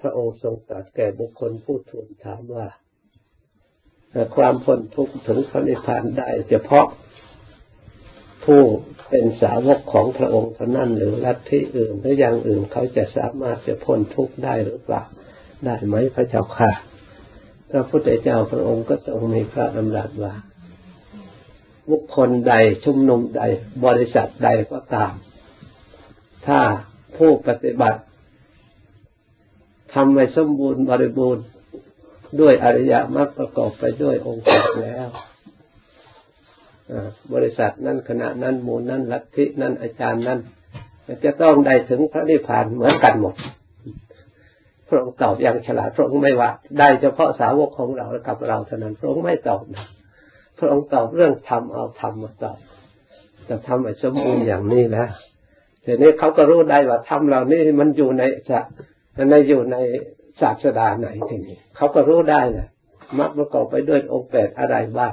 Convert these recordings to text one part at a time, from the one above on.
พระองค์ทรงตรัสแก่บุคคลผู้ทูลถามว่าความพ้นทุกข์ถึงพระนิพพานได้เฉพาะผู้เป็นสาวกของพระองค์เท่านั้นหรือลัทธิอื่นหรืออย่างอื่นเขาจะสามารถจะพ้นทุกข์ได้หรือเปล่าได้ไหมพระเจ้าค่ะพระพุทธเจ้าพระองค์ก็ทรงมีพระดำรัสว่า บุคคลใดชุมนุมใดบริษัทใดก็ตาม ถ้าผู้ปฏิบัติ ทำให้สมบูรณ์บริบูรณ์ด้วยอริยมรรคประกอบไปด้วยองค์แปดแล้วบริษัทนั้นขณะนั้นมูลนั้นลัทธินั้นอาจารย์นั้นจะต้องได้ถึงพระนิพพานเหมือนกันหมดพระองค์ตอบอย่างฉลาดพระองค์ไม่ว่า ได้เฉพาะสาวกของเรากับเราเท่านั้นพระองค์ไม่ตอบนะพระองค์ตอบเรื่องธรรมเอาธรรมมาตอบแต่ทำไอ้สมบูรณ์อย่างนี้นะทีนี้เขาก็รู้ได้ว่าธรรมเหล่านี้มันอยู่ในจะ ในอยู่ในศาสดาไหนทีนี้เขาก็รู้ได้นะมักประกอบไปด้วยองค์แปดอะไรบ้าง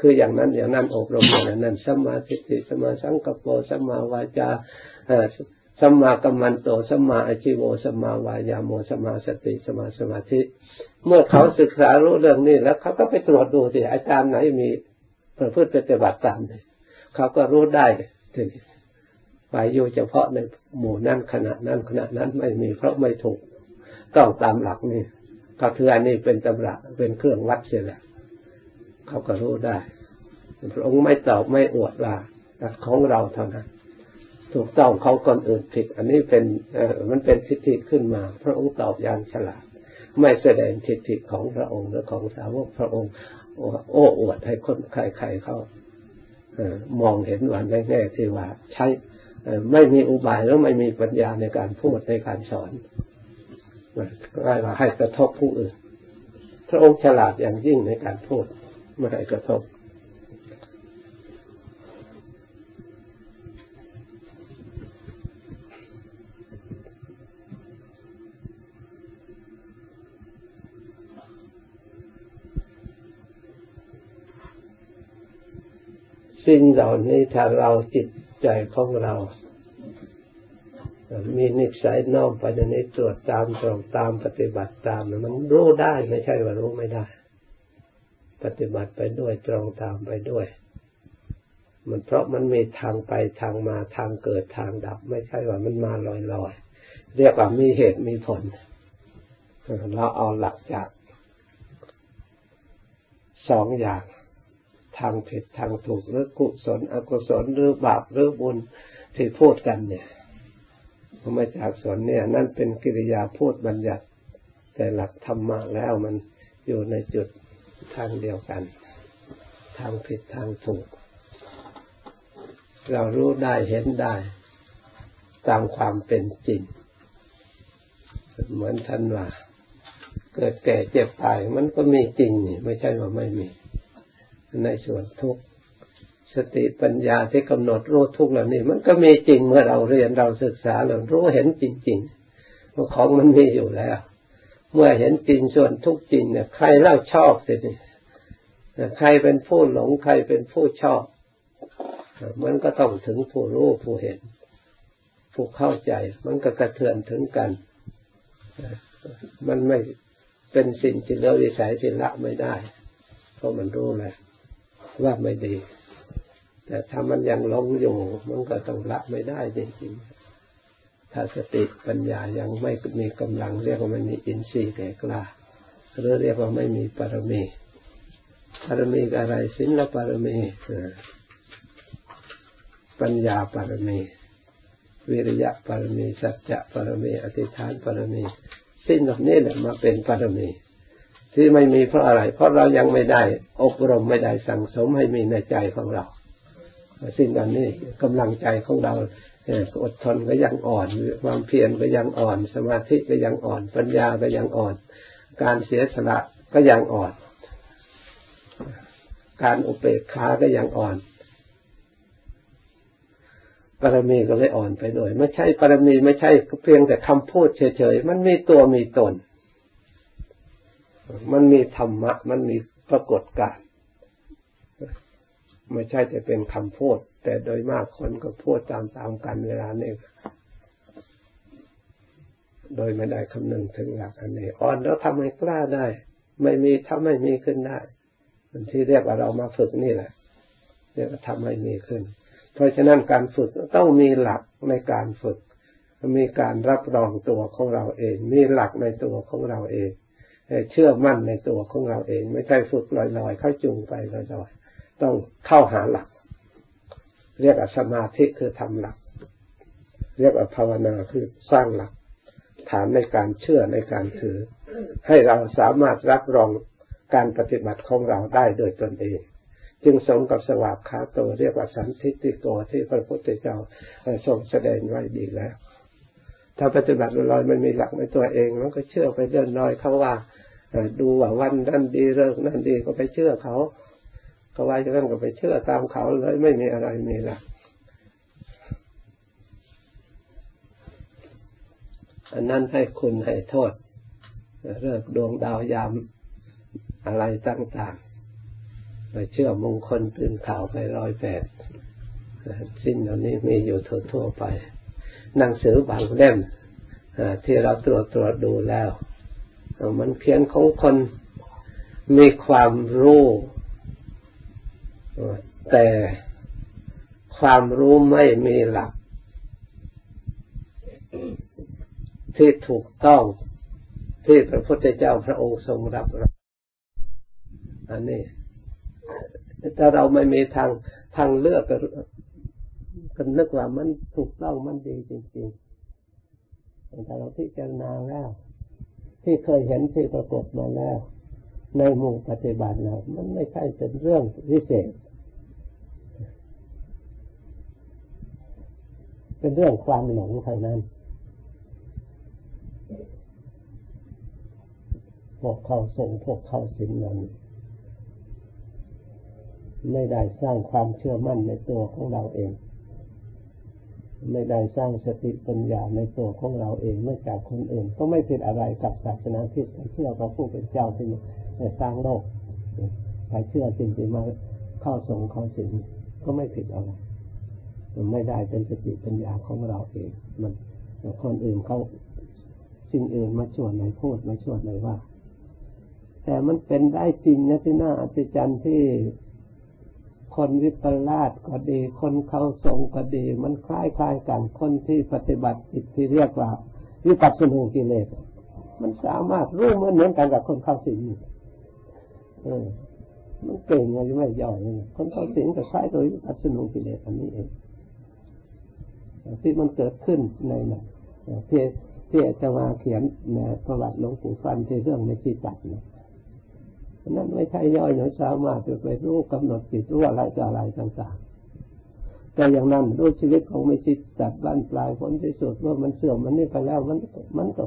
คืออย่างนั้นอย่างนั้นอบรมอย่างนั้นสัมมาทิฏฐิสัมมาสังกัปโปสัมมาวาจาสัมมากัมมันโตสัมมาอาชิโวสัมมาวายาโมสัมมาสติสัมมาสมาธิ เมื่อเขาศึกษารู้เรื่องนี้แล้วเขาก็ไปตรวจดูสิอาจารย์ไหนมีประพฤติปฏิบัติตามเลยเขาก็รู้ได้ทีนี้ ไปอยู่เฉพาะในหมู่นั้นขณะนั้นขณะนั้นไม่มีเพราะไม่ถูก ต้องตามหลักนี่ก็คืออันนี้เป็นตำราเป็นเครื่องวัดเสียแหล้วเขาก็รู้ได้พระองค์ไม่ตอบไม่อวดว่าของเราเท่านั้นถูกต้องเขาคนอื่นผิด อันนี้เป็นมันเป็นทิฏฐิขึ้นมา พระองค์ตอบอย่างฉลาด ไม่แสดงทิฏฐิของพระองค์หรือของสาวกพระองค์ โอ้อวดให้คนใครๆเขามองเห็นวันแน่ๆที่ว่าใช้ ไม่มีอุบายแล้วไม่มีปัญญาในการพูดในการสอนไม่ว่าให้กระทบผู้อื่น พระองค์ฉลาดอย่างยิ่งในการพูดไม่ให้กระทบสิ่งเหล่านี้ถ้าเราจิต ใจของเรา มีนิสัยน้อมไปในนี้ตรวจตามตรงตามปฏิบัติตาม มันรู้ได้ไม่ใช่ว่ารู้ไม่ได้ ปฏิบัติไปด้วยตรงตามไปด้วย มันเพราะมันมีทางไปทางมาทางเกิดทางดับ ไม่ใช่ว่ามันมาลอยๆเรียกว่ามีเหตุมีผล เราเอาหลักจากสองอย่าง ทางผิดทางถูกหรือกุศลอกุศลหรือบาปหรือบุญที่พูดกันเนี่ยมาจากสนเนี่ย นั่นเป็นกิริยาพูดบัญญัติ แต่หลักธรรมะแล้วมันอยู่ในจุดทางเดียวกัน ทางผิดทางถูก เรารู้ได้เห็นได้ ตามความเป็นจริง เหมือนท่านว่าเกิดแก่เจ็บตายมันก็มีจริงนี่ไม่ใช่ว่าไม่มี ในส่วนทุกข์สติปัญญาที่กำหนดรู้ทุกข์เหล่านี้ มันก็มีจริงเมื่อเราเรียนเราศึกษาเรารู้เห็นจริงๆว่าของมันมีอยู่แล้ว เมื่อเห็นจริงส่วนทุกจริงเนี่ยใครเล่าชอบสิใครเป็นผู้หลงใครเป็นผู้ชอบ มันก็ต้องถึงผู้รู้ผู้เห็น ผู้เข้าใจ มันก็กระเทือนถึงกัน มันไม่เป็นสิ่งที่เราวิสัยที่ละไม่ได้ เพราะมันรู้แหละ ว่าไม่ดี แต่ถ้ามันยังหลงอยู่ มันก็ต้องละไม่ได้จริงๆ ถ้าสติปัญญายังไม่มีกำลังเรียกว่าไม่มีอินทรีย์แก่กล้าหรือเรียกว่าไม่มีปรมีปรมีอะไรสิละปรมีปัญญาปรมีวิริยะปรมีสัจจะปรมีอธิษฐานปรมีสิ่งเหล่านี้แหละมาเป็นปรมี ที่ไม่มีเพราะอะไร เพราะเรายังไม่ได้ อบรมไม่ได้สั่งสมให้มีในใจของเราสิ่งอันนี้กำลังใจของเราอดทนก็ยังอ่อน ความเพียรก็ยังอ่อน สมาธิก็ยังอ่อน ปัญญาก็ยังอ่อน การเสียสละก็ยังอ่อน การอุเบกขาก็ยังอ่อนปรมีก็เลยอ่อนไปด้วย ไม่ใช่ปรมีไม่ใช่เพียงแต่คำพูดเฉยๆ มันมีตัวมีตน มันมีธรรมะ มันมีปรากฏการไม่ใช่แต่เป็นคำพูด แต่โดยมากคนก็พูดตามๆกันเวลานี้โดยไม่ได้คำนึงถึงหลักอันนี้อ่อนแล้วทำให้กล้าได้ ไม่มีทำให้มีขึ้นได้ที่เรียกว่าเรามาฝึกนี่แหละเรียกว่าทำให้มีขึ้น เพราะฉะนั้นการฝึกต้องมีหลักในการฝึก มีการรับรองตัวของเราเอง มีหลักในตัวของเราเอง เชื่อมั่นในตัวของเราเอง ไม่ใช่ฝึกลอยๆ เข้าจูงไปลอยๆ ต้องเข้าหาหลัก เรียกว่าสมาธิคือทำหลัก เรียกว่าภาวนาคือสร้างหลัก ฐานในการเชื่อในการถือ ให้เราสามารถรับรองการปฏิบัติของเราได้โดยตนเอง จึงสมกับสวากขาโตเรียกว่าสันทิติโกที่พระพุทธเจ้าทรงแสดงไว้ดีแล้ว ถ้าปฏิบัติลอยไม่มีหลักในตัวเอง มันก็เชื่อไปเดินลอยเขาว่าดูว่าวันนั้นดีเรื่องนั้นดีก็ไปเชื่อเขาก็ว่าจะนั้นก็ไปเชื่อตามเขาเลยไม่มีอะไรมีหลักอันนั้นให้คุณให้โทษเรื่องดวงดาวยามอะไรต่างๆไปเชื่อมงคลตื่นข่าวไปร้อยแปดสิ้นเหล่านี้มีอยู่ทั่วๆไป หนังสือบางเล่มที่เราตรวจตรวจดูแล้วมันเขียนของคนมีความรู้แต่ความรู้ไม่มีหลัก ที่ถูกต้องที่พระพุทธเจ้าพระองค์ทรงรับอันนี้ถ้าเราไม่มีทางทางเลือก ก็นึกว่ามันถูกต้องมันดีจริงๆแต่เราพิจารณาแล้ว ที่เคยเห็นที่ปรากฏมาแล้ว ในหมู่ปฏิบัติแล้วมันไม่ใช่เป็นเรื่องพิเศษ เป็นเรื่องความหลงเท่านั้นพวกเขาส่งพวกเขาสินนั้นไม่ได้สร้างความเชื่อมั่นในตัวของเราเอง ไม่ได้สร้างสติปัญญาในตัวของเราเองไม่จากคนอื่น ก็ไม่ผิดอะไรกับศาสนาที่เชื่อพระผู้เป็นเจ้าที่สร้างโลกใครเชื่อจริงๆมาเข้าสงเข้าสิงก็ไม่ผิดอะไรมันไม่ได้เป็นสติปัญญาของเราเอง มันคนอื่นเขาสิ่งอื่นมาชวนในพูดมาชวนในว่า แต่มันเป็นได้จริงนะที่น่าอัศจรรย์ที่ คนวิปลาสก็ดี คนเข้าทรงก็ดี มันคล้ายคล้ายกัน คนที่ปฏิบัติจิตที่เรียกว่าวิปัสสนูกิเลส มันสามารถรู้เหมือนเหมือนกันกับคนเข้าสิงเออ มันเก่งเลยไม่ย่อยคนเข้าสิงกับคล้ายตัววิปัสสนูกิเลสอันนี้เองที่มันเกิดขึ้นในนั้นเพี่ที่จะมาเขียนในประวัติหลวงปู่ฟันที่เรื่องในที่จัดนะ นั่นไม่ใช่ย่อยหนอสามารถจะไปรู้กำหนดจิตรู้อะไรจะอะไรต่างๆ แต่อย่างนั้นรู้ชีวิตของไม่ชิดจัดบ้านปลายผลที่สุดว่ามันเสื่อมมันนี่ไปแล้วมันมันก็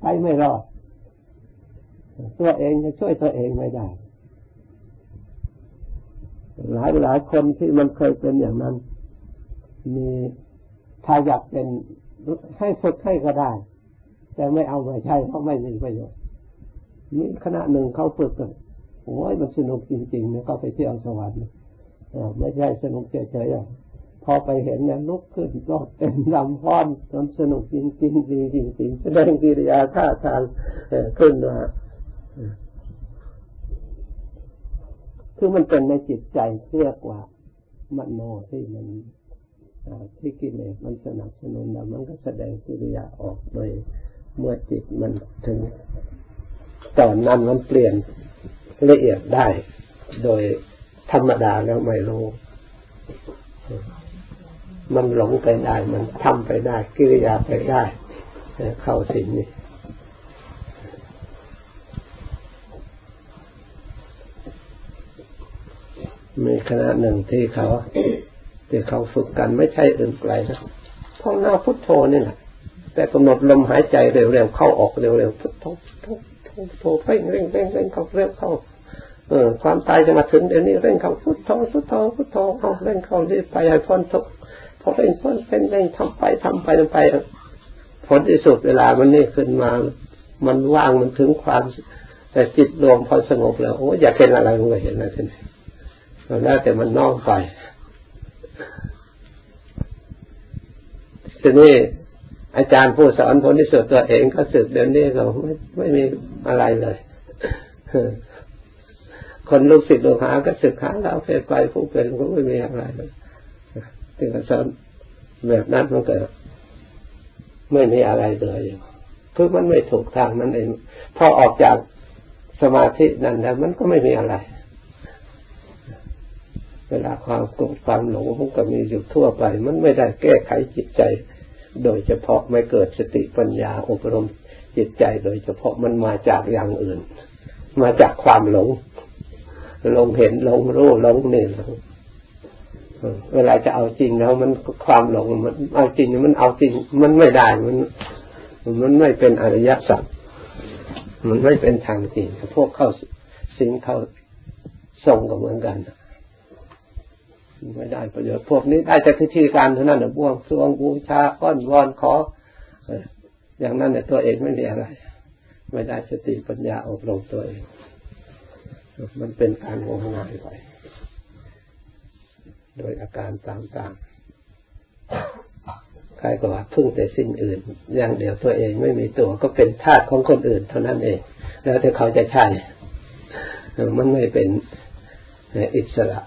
ไปไม่รอด ตัวเองจะช่วยตัวเองไม่ได้ หลายหลายคนที่มันเคยเป็นอย่างนั้น มีถ้าอยากเป็นให้ฝึกให้ก็ได้ แต่ไม่เอาไม่ใช่เพราะไม่มีประโยชน์ นี่ขณะหนึ่งเขาฝึกกันโอ้ยมันสนุกจริงๆเนี่ยเขาไปเที่ยวสวรรค์ไม่ใช่สนุกเฉยๆพอไปเห็นเนี่ยลุกขึ้นก็เป็นลำพ้อนมันสนุกจริงๆจริงจริงแสดงกิริยาท่าทางขึ้นมาคือมันเป็นในจิตใจเรียกว่ามโนที่มันที่กิเลสมันสนับสนุนแล้วมันก็แสดงกิริยาออกโดยเมื่อจิตมันถึง ตอนนั้นมันเปลี่ยนละเอียดได้ โดยธรรมดาแล้วไม่รู้ มันหลงไปได้ มันทำไปได้ กิริยาไปได้ เข้าสิ่งนี้มีคณะหนึ่งที่เขาที่เขาฝึกกันไม่ใช่อื่นไกลนะท่องหน้าพุทโธนี่แหละแต่กำหนดลมหายใจเร็วๆเข้าออกเร็วๆพุทโธพุทโธ โธเร่งเร่งเร่งเร่งเข้าเร่งเข้าเออความตายจะมาถึงเดี๋ยวนี้เร่งเข้าพุทโธพุทโธพุทโธเขาเร่งเข้ารีบไปให้พ้นทุกพอเร่งพ้นเร่งเร่งทำไปทำไปทำไปผลที่สุดเวลามันนี่ขึ้นมา มันว่างมันถึงความแต่จิตรวมพอสงบแล้วโอ้อยากเห็นอะไรมันก็เห็นนะทีนี้แล้วแต่มันนอกไปทีนี้ อาจารย์ผู้สอนผลที่สุดตัวเองก็สึกเดินนี้ก็ไม่ไม่มีอะไรเลยคนลูกศิษย์ลูกหาก็ศึกหาเราไปไปผู้เป็นก็ไม่มีอะไรเลยที่กาสอนแบบนั้นมันก็ไม่มีอะไรเลยคือมันไม่ถูกทางนั่นเองพอออกจากสมาธินั้นแล้วมันก็ไม่มีอะไร เวลาความโกรธความหลงมันก็มีอยู่ทั่วไป มันไม่ได้แก้ไขจิตใจ โดยเฉพาะไม่เกิดสติปัญญาอบรมจิตใจ โดยเฉพาะมันมาจากอย่างอื่น มาจากความหลงหลงเห็นหลงรู้หลงนี่ลงเวลาจะเอาจริงแล้ว มันความหลงมันเอาจริงมันเอาจริง มันไม่ได้มัน มันไม่เป็นอริยสัจมันไม่เป็นทางจริงพวกเข้าสิงเข้าทรงก็เหมือนกัน ไม่ได้ประโยชน์พวกนี้ได้แต่พิธีการเท่านั้นนะบวงสรวงบูชาก้อนวอนขออย่างนั้นเนี่ยตัวเองไม่มีอะไร ไม่ได้สติปัญญาอบรมตัวเอง มันเป็นการงมงายไปโดยอาการต่างๆใครก็ว่าพึ่งแต่สิ่งอื่น อย่างเดียวตัวเองไม่มีตัวก็เป็นทาสของคนอื่น เท่านั้นเอง แล้วแต่เขาจะใช่มันไม่เป็นอิสระ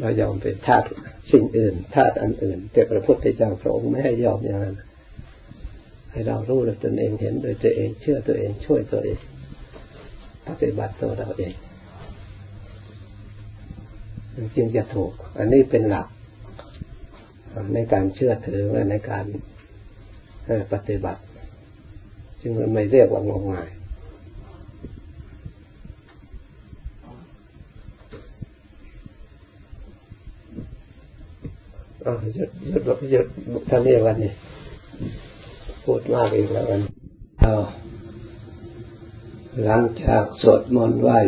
เรายอมเป็นทาสสิ่งอื่นทาสอันอื่น แต่พระพุทธเจ้าพระองค์ไม่ให้ยอมอย่างนั้นให้เรารู้ด้วยตนเองเห็นโดยตัวเองเชื่อตัวเองช่วยตัวเองปฏิบัติตัวเราเองจึงจะถูก อันนี้เป็นหลัก ในการเชื่อถือและในการปฏิบัติ จึงไม่เรียกว่างมงาย หยุดหยุดหยุดท่านนี้วันนี้พูดมากอีกแล้ววันหลังจากสวดมนต์ไหว้